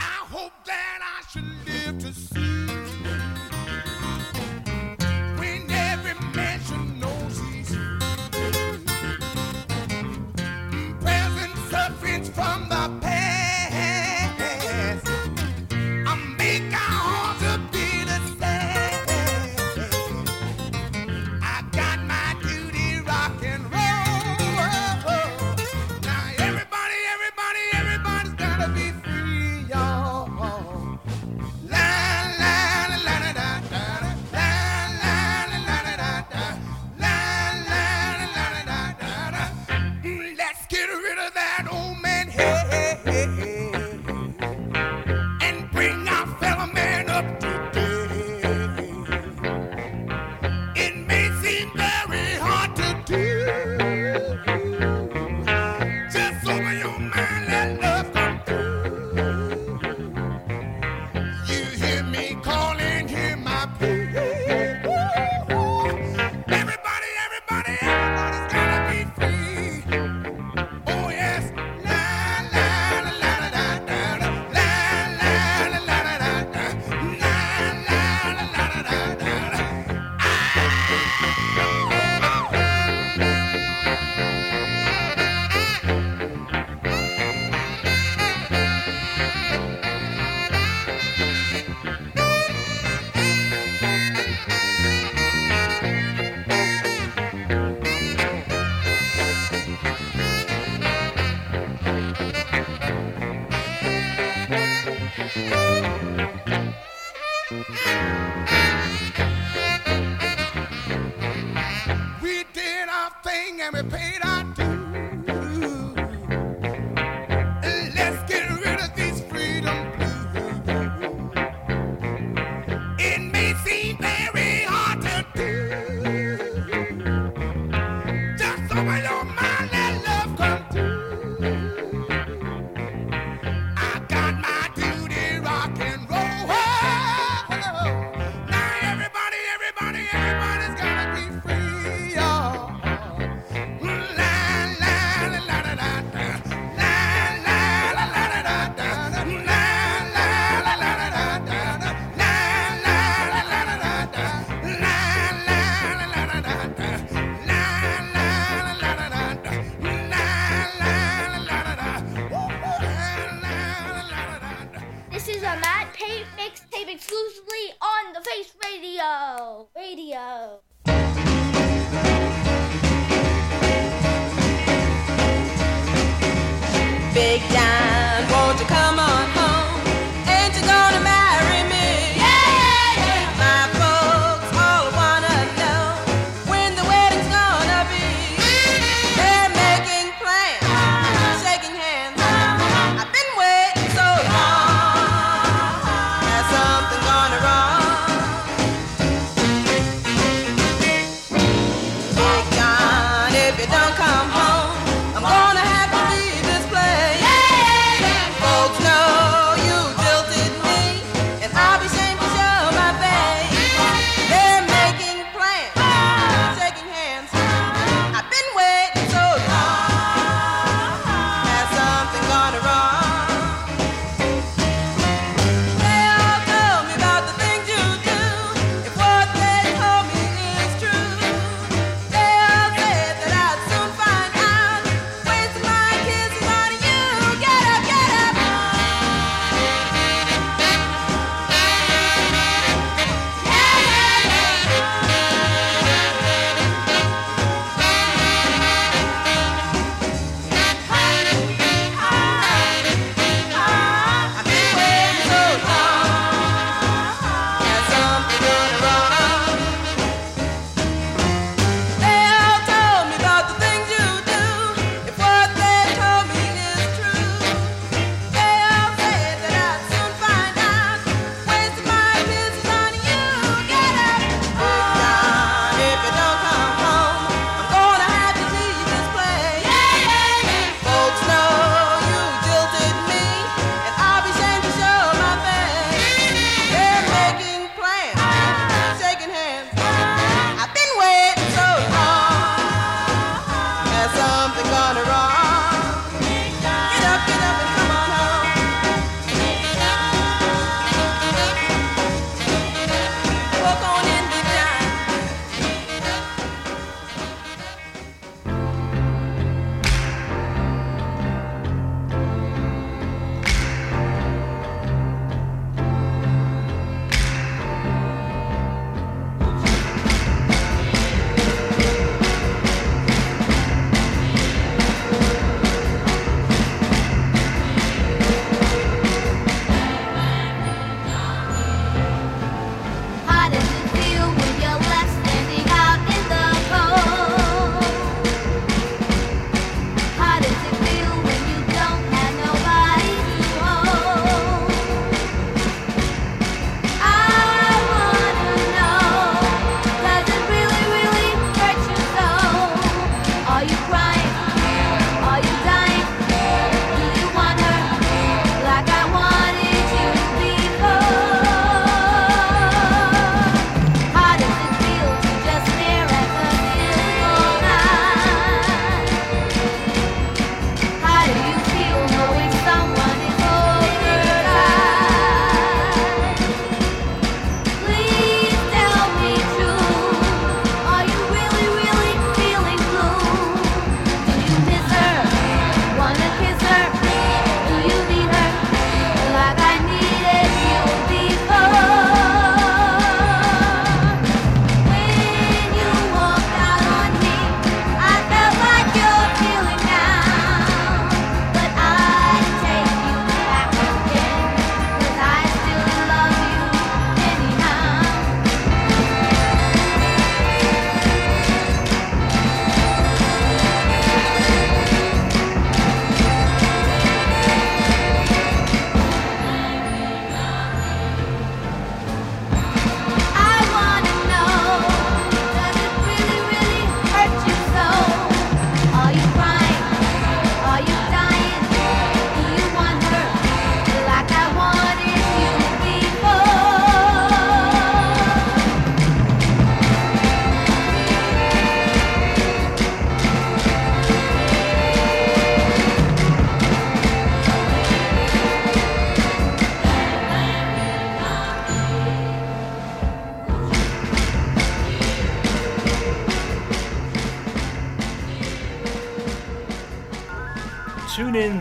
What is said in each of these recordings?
I hope that I should live to see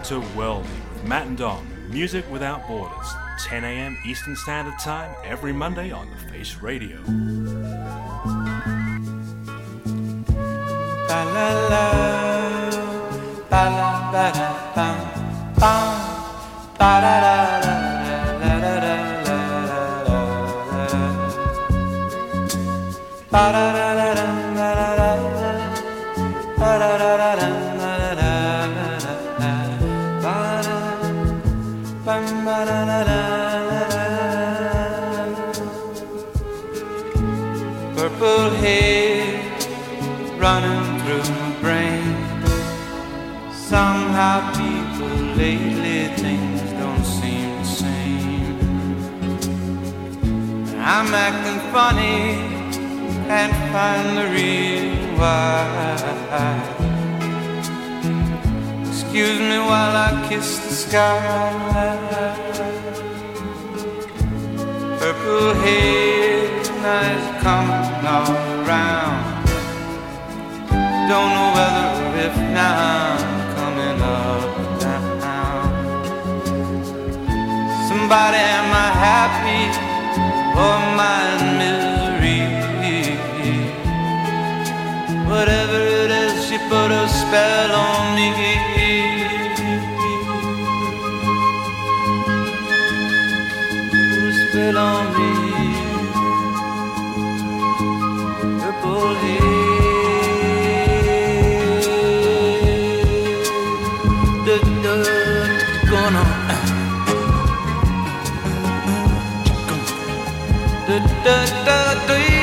to Worldy with Matt and Dom, Music Without Borders, 10 a.m. Eastern Standard Time every Monday on The Face Radio. Ba-la-la, ba-la-ba-la. funny and find the real why. Excuse me while I kiss the sky. Purple hair, nice coming all around. Don't know whether if now I'm coming up down. Somebody, am I happy? or my misery. Whatever it is, she put a spell on me. 的的对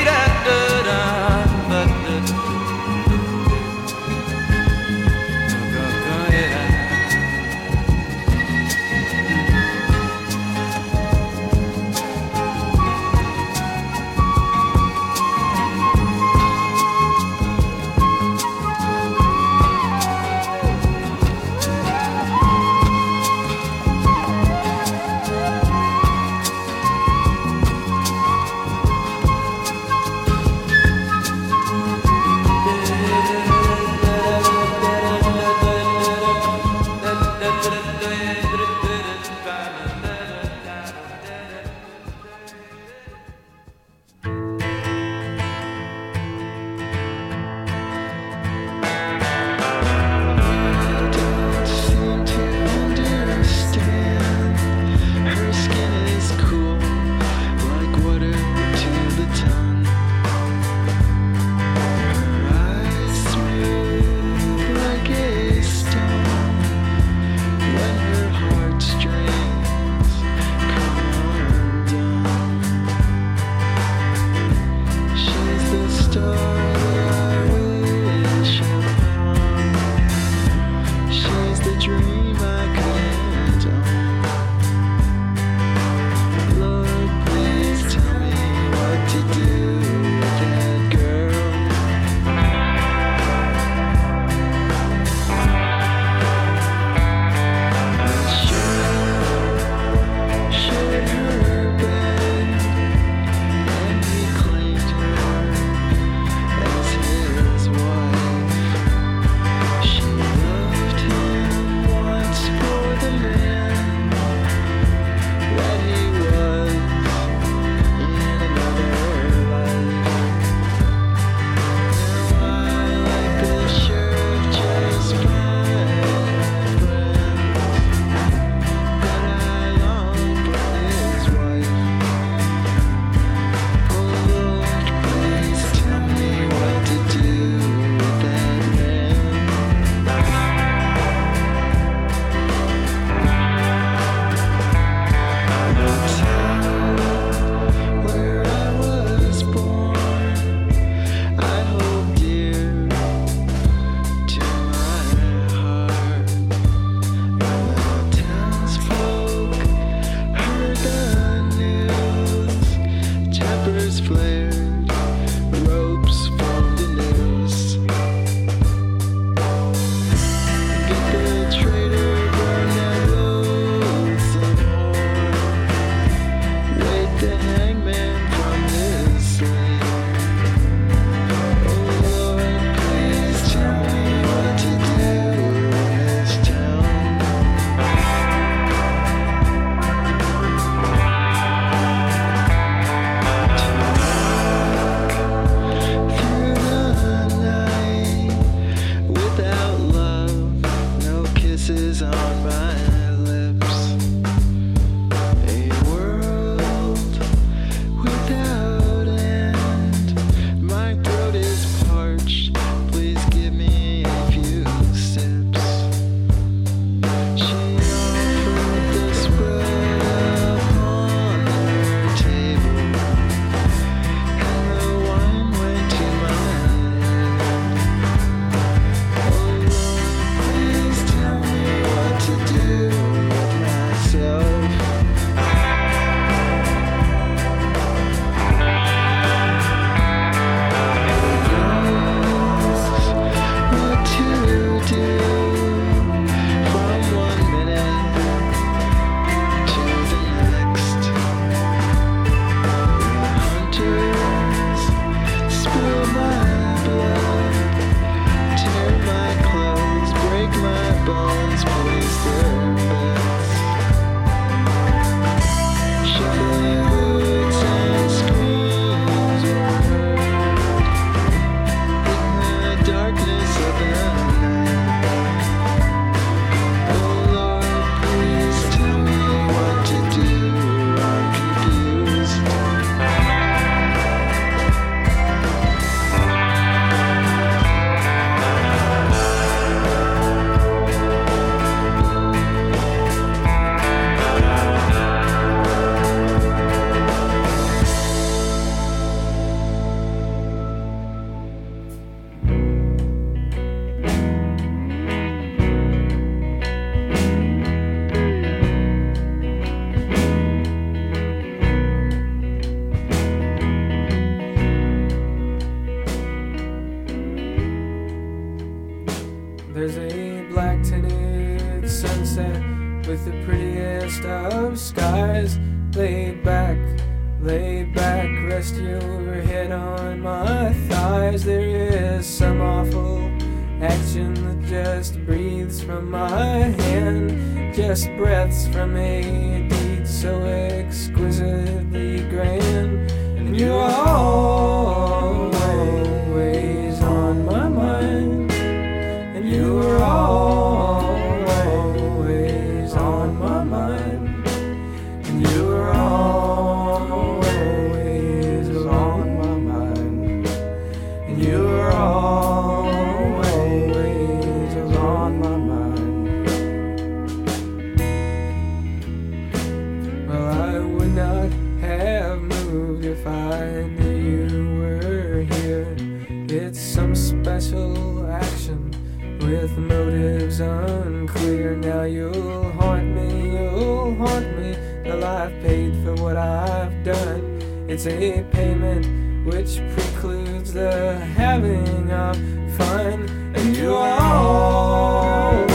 I've paid for what I've done. It's a payment which precludes the having of fun. And you are all.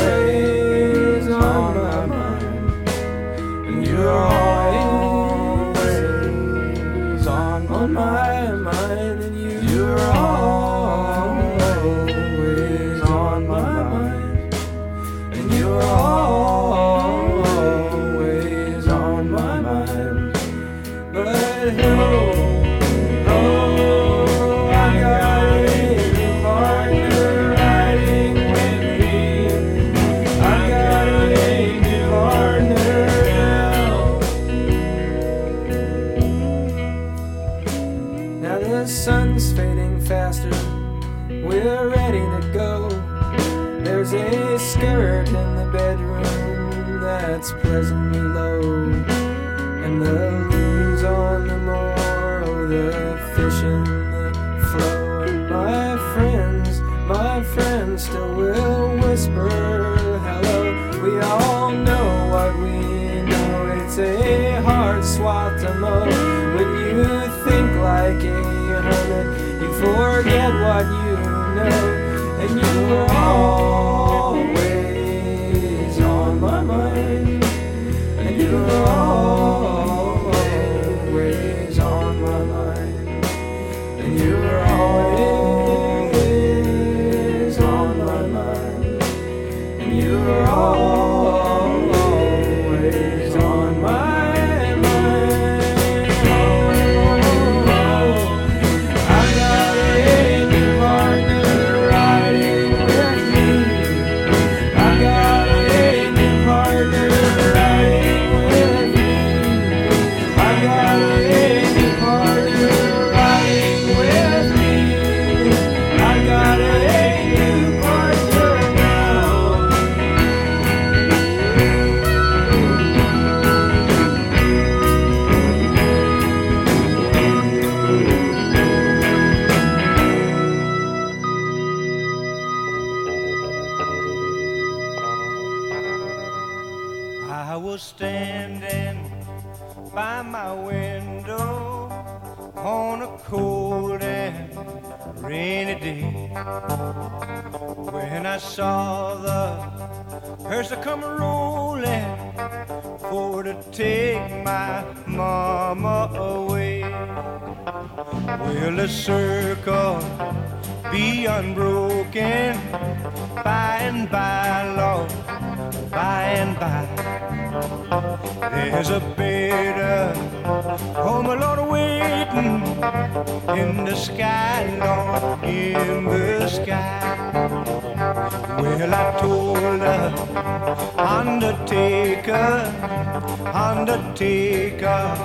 take up.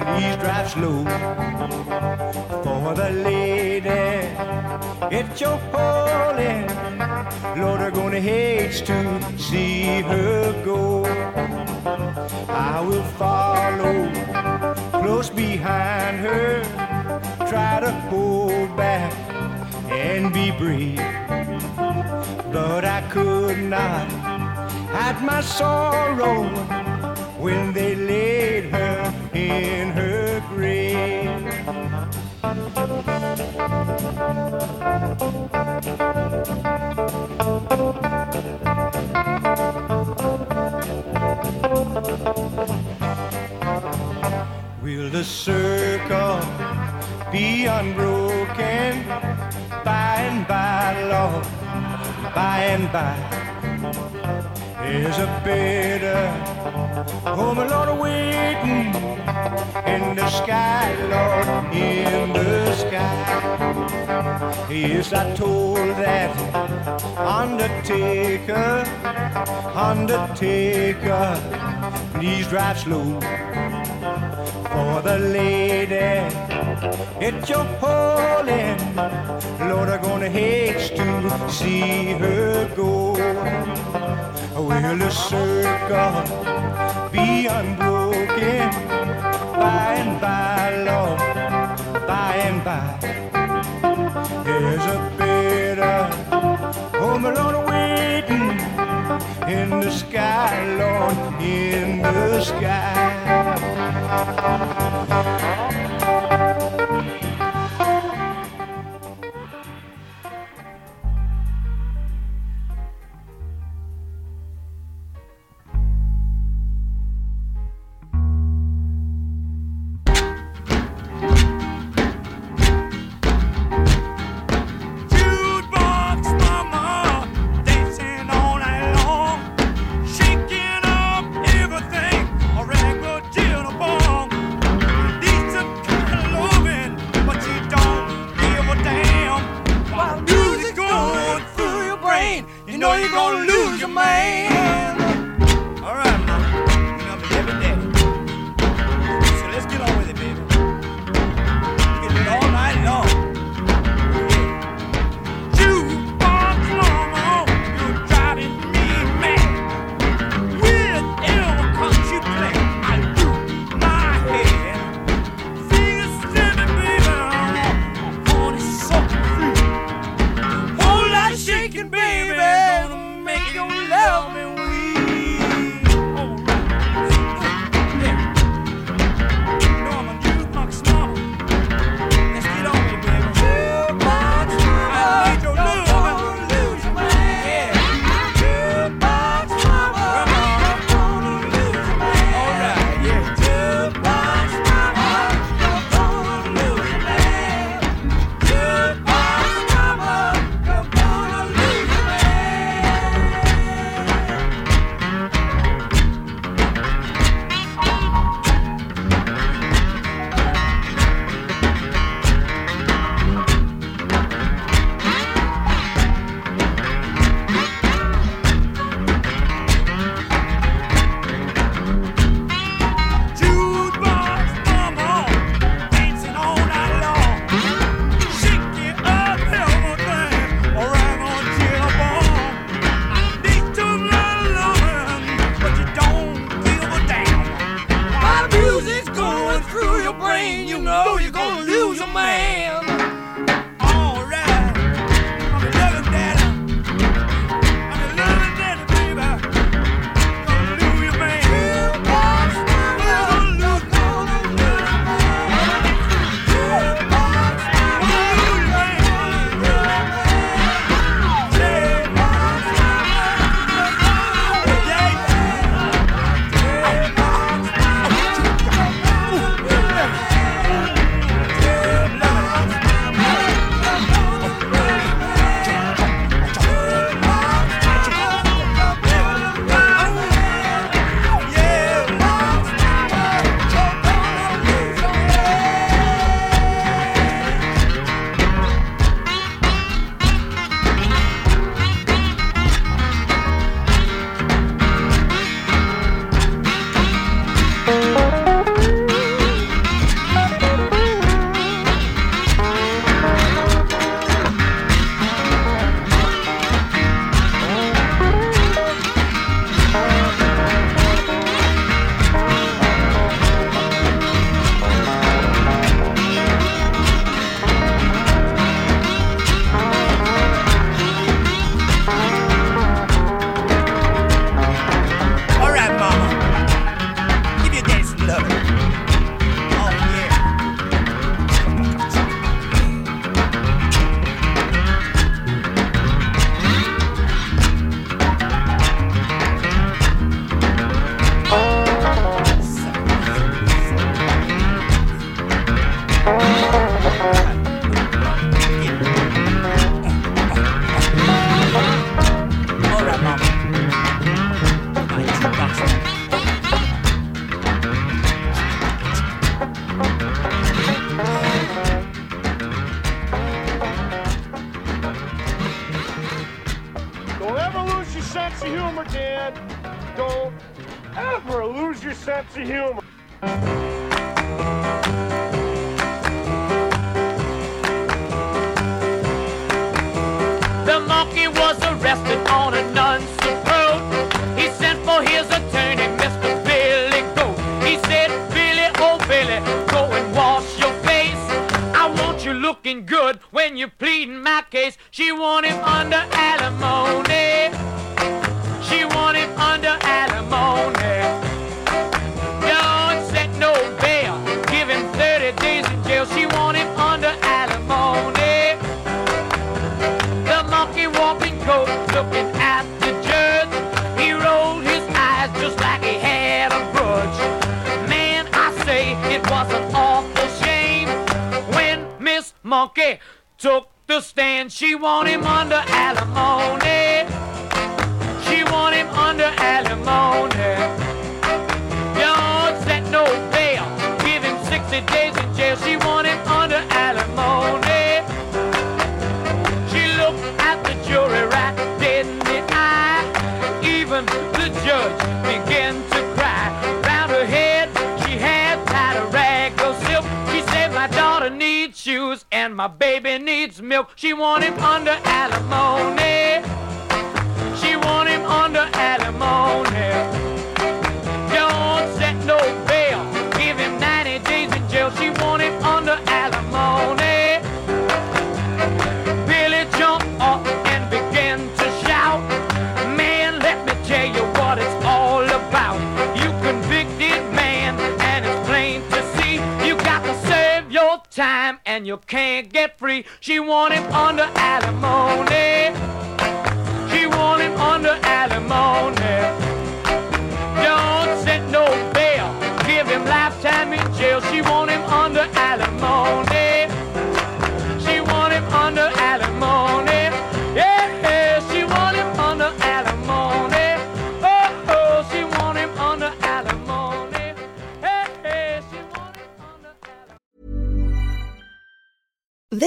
Please drive slow for the lady. It's your calling. Lord, I'm gonna hate to see her go. I will follow close behind her, try to hold back and be brave, but I could not hide my sorrow when they laid her in her grave. Will the circle be unbroken by and by, Lord, by and by? There's a bitter home, Lord, waiting in the sky, Lord, in the sky. Yes, I told that undertaker, undertaker, please drive slow for the lady. It's your holding, Lord, I'm gonna hate to see her go. Will the circle be unbroken by and by, Lord, by and by? There's a better home, alone waiting in the sky, Lord, in the sky. She want him under want him under alimony. She want him under alimony. Can't get free. She want him under alimony.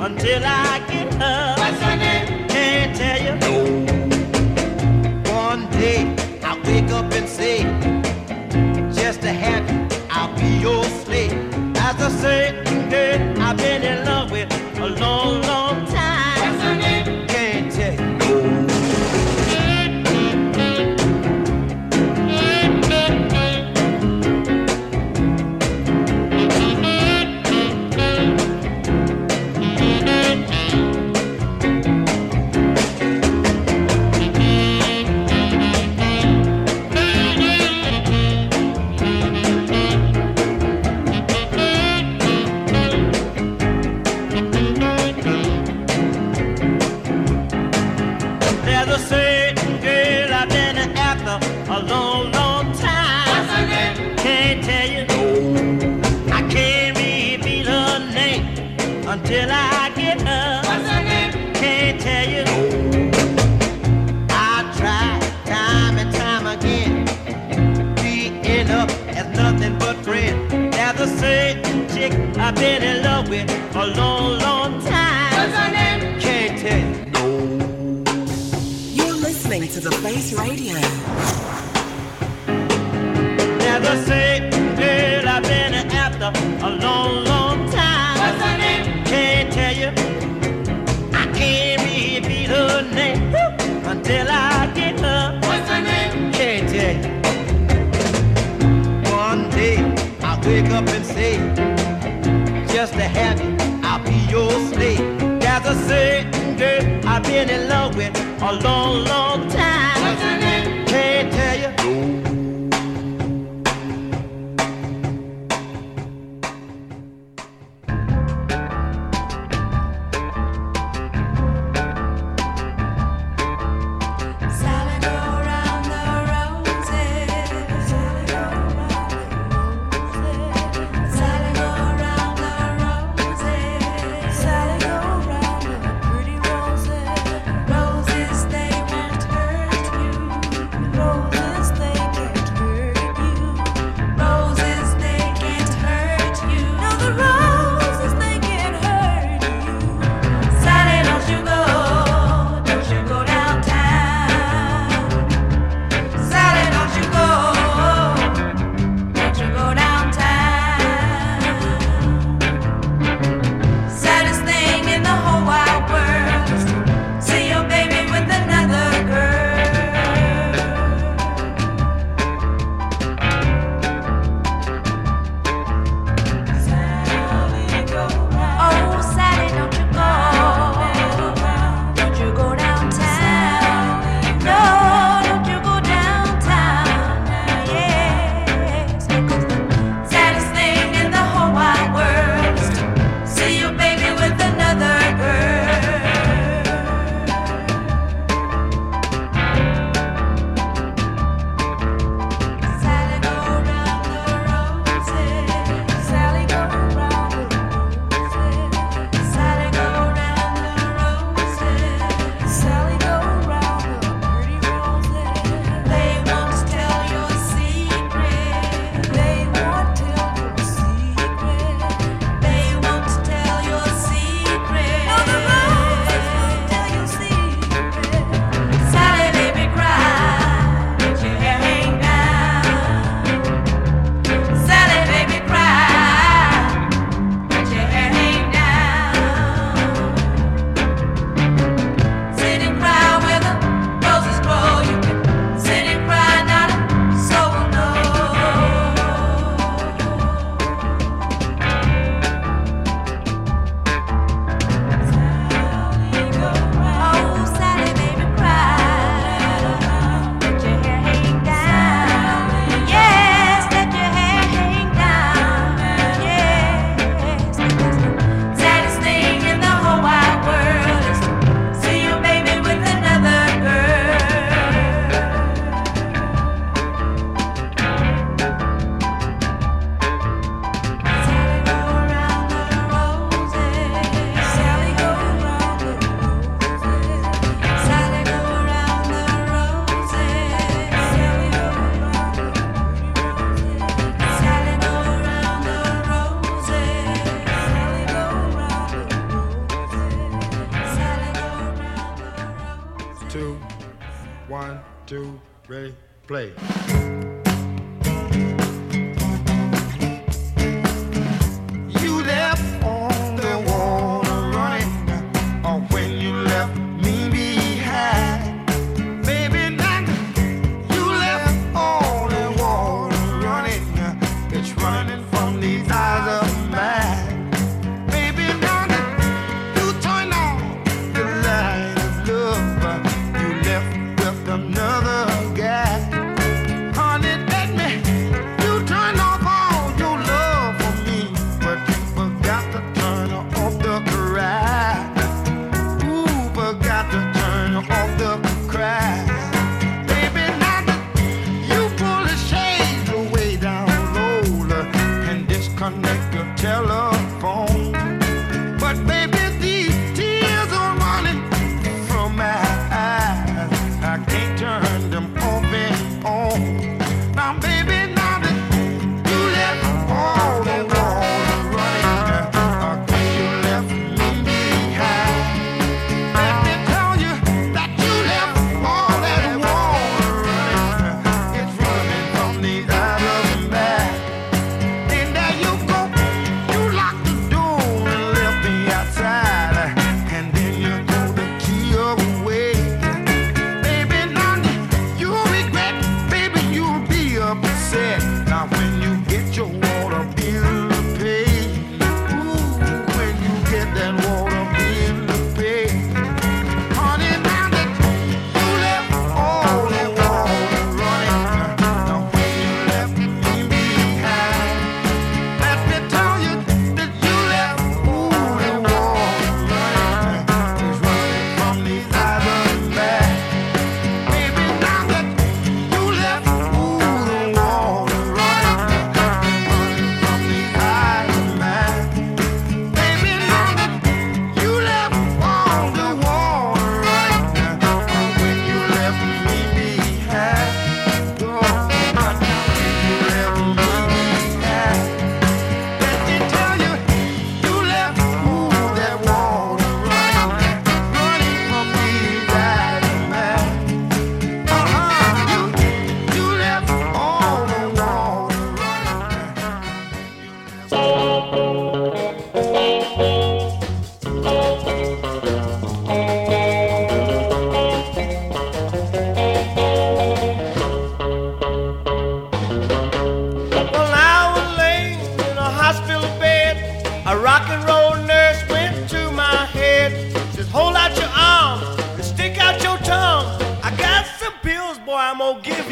Until I get her. What's her name? Can't tell you. No. One day I wake up and say,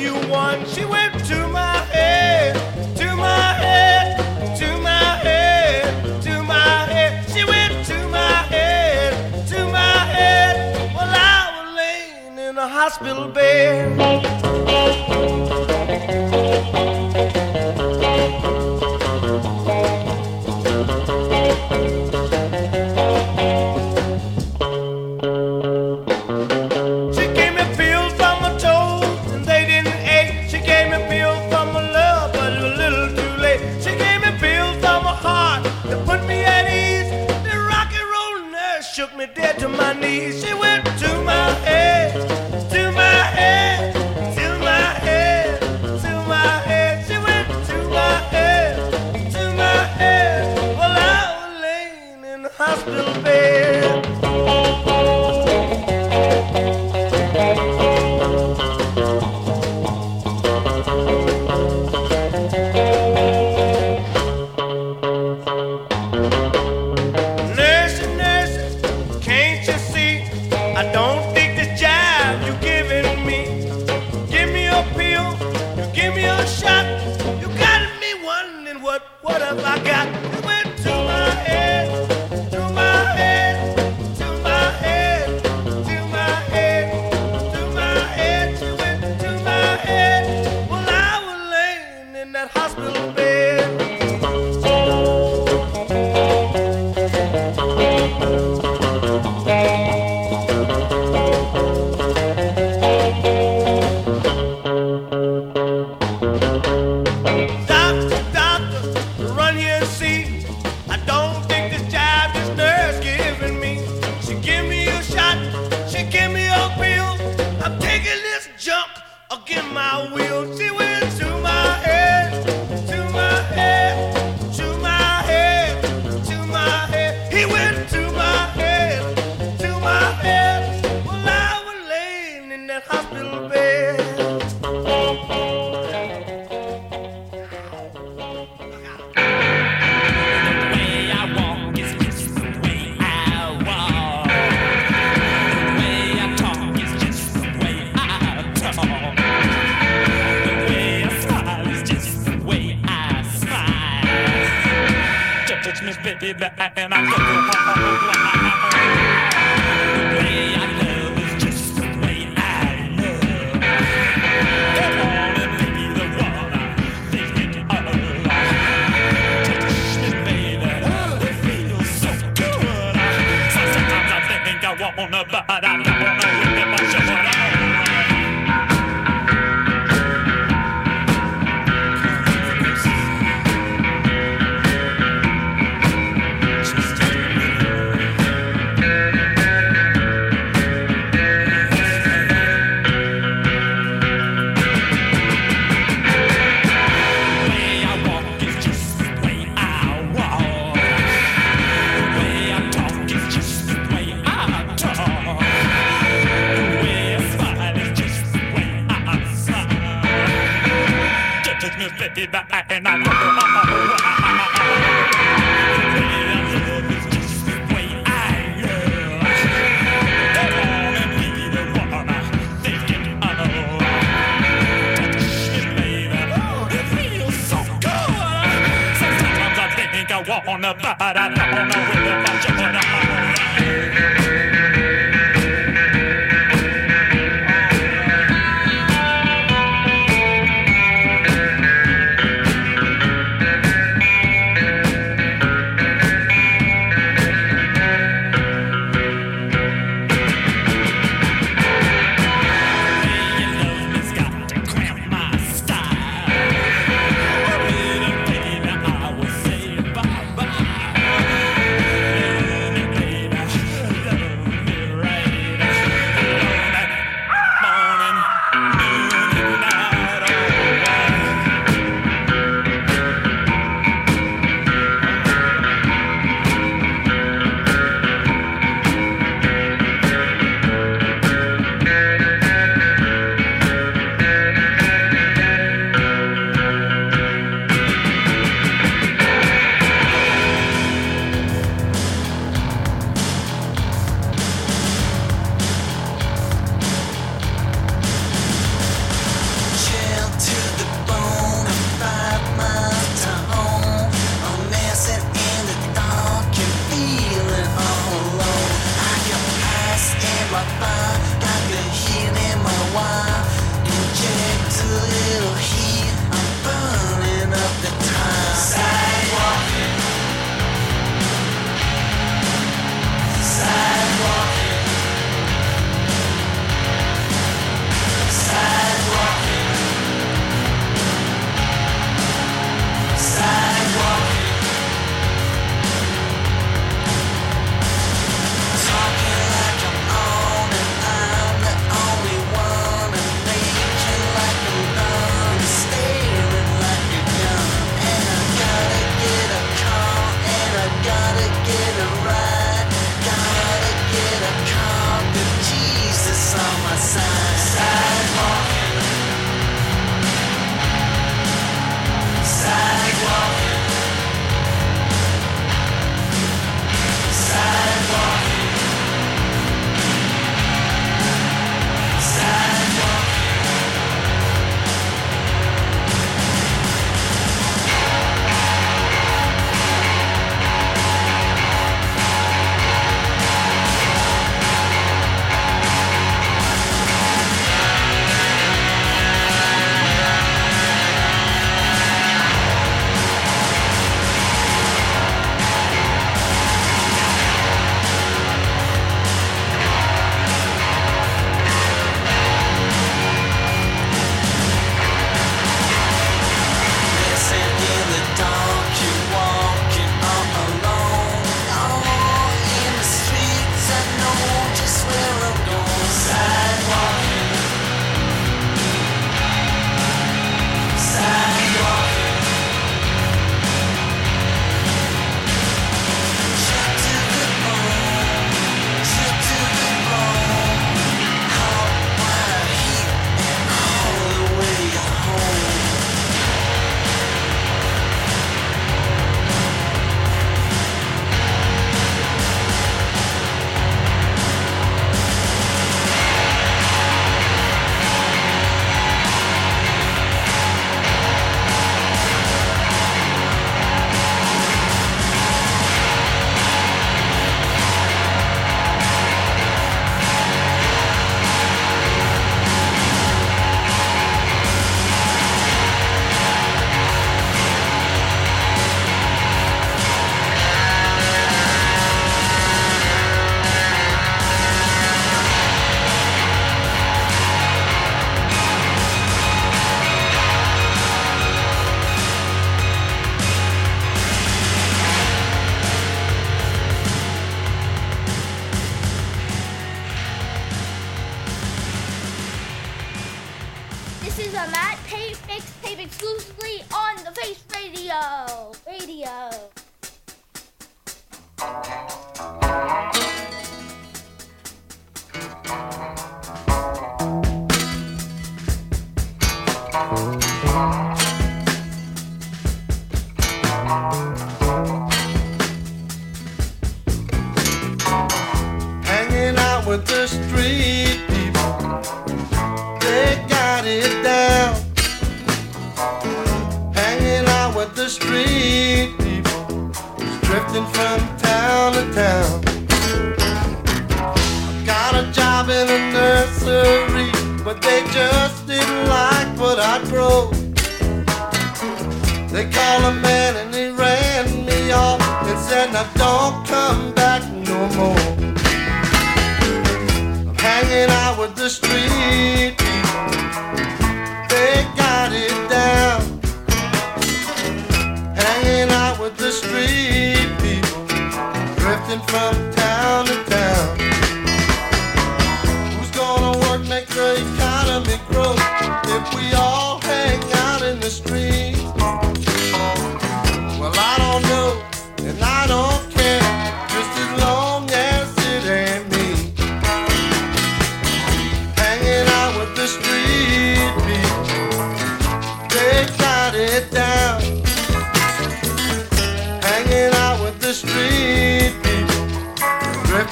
you one. She went to my head, to my head, to my head, to my head. She went to my head, to my head. Well, I was laying in a hospital bed. I want to, but I don't know where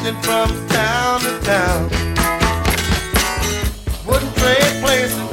drifting from town to town. Wouldn't trade places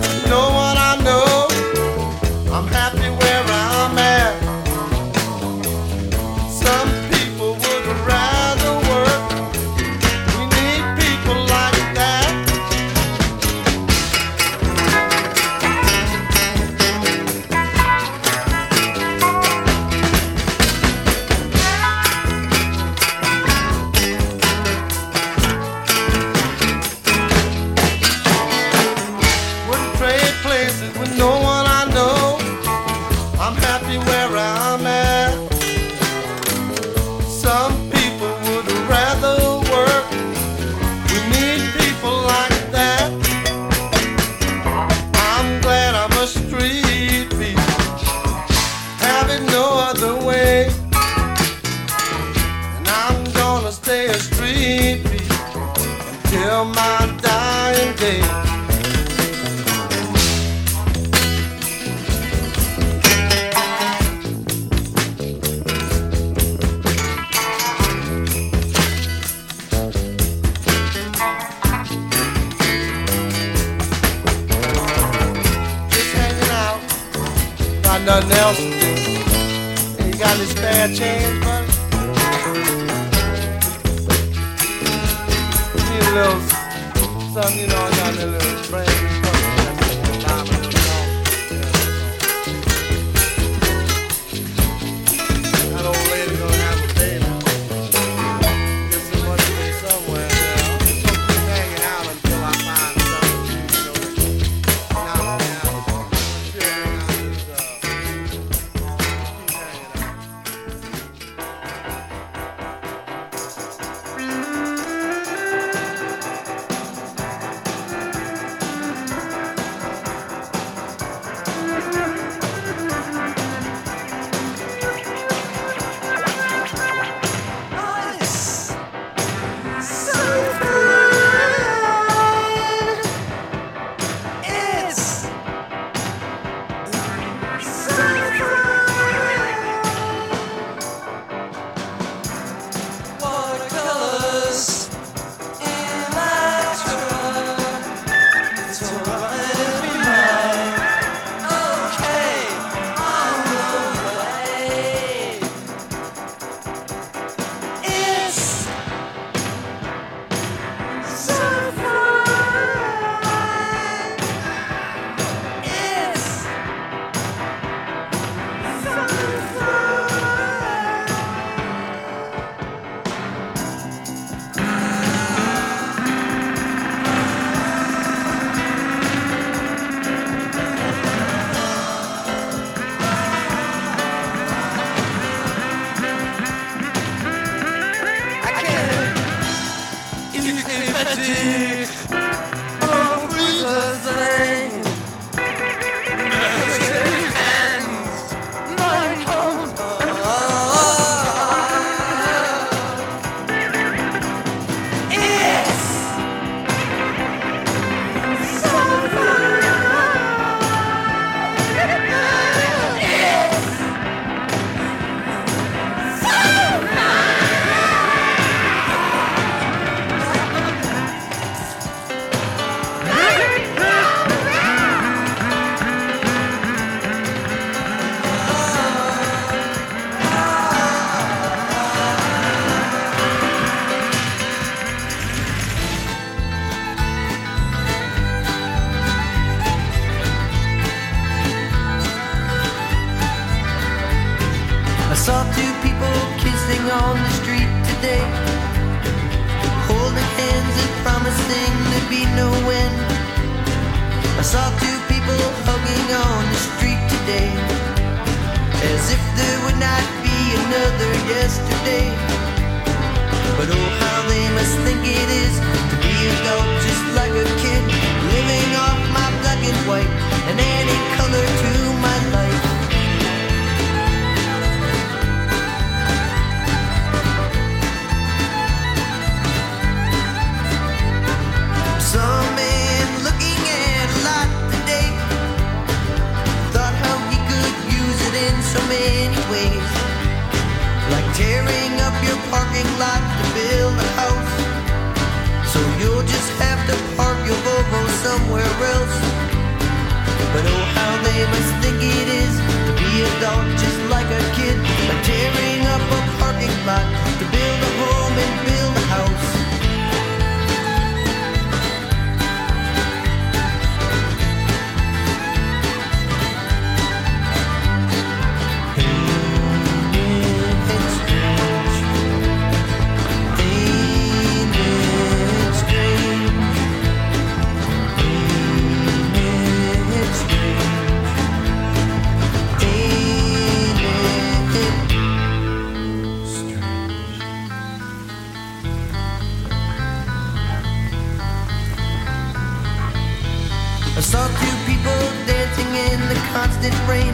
I saw two people dancing in the constant rain,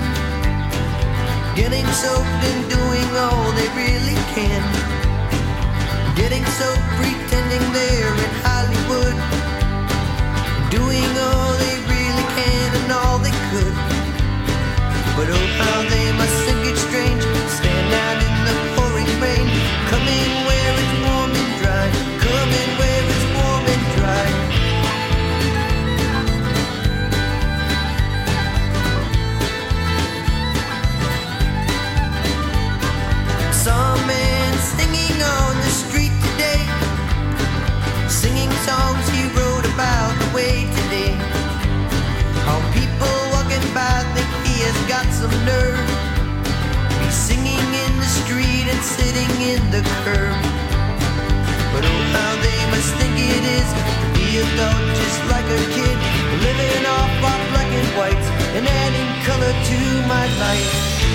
getting soaked and doing all they really can. Getting so pretending they're in Hollywood, doing all they really can and all they could. But oh, how they must think it's of nerve. Be singing in the street and sitting in the curb. But oh, how they must think it is to be adult just like a kid. Living off our black and whites and adding color to my life.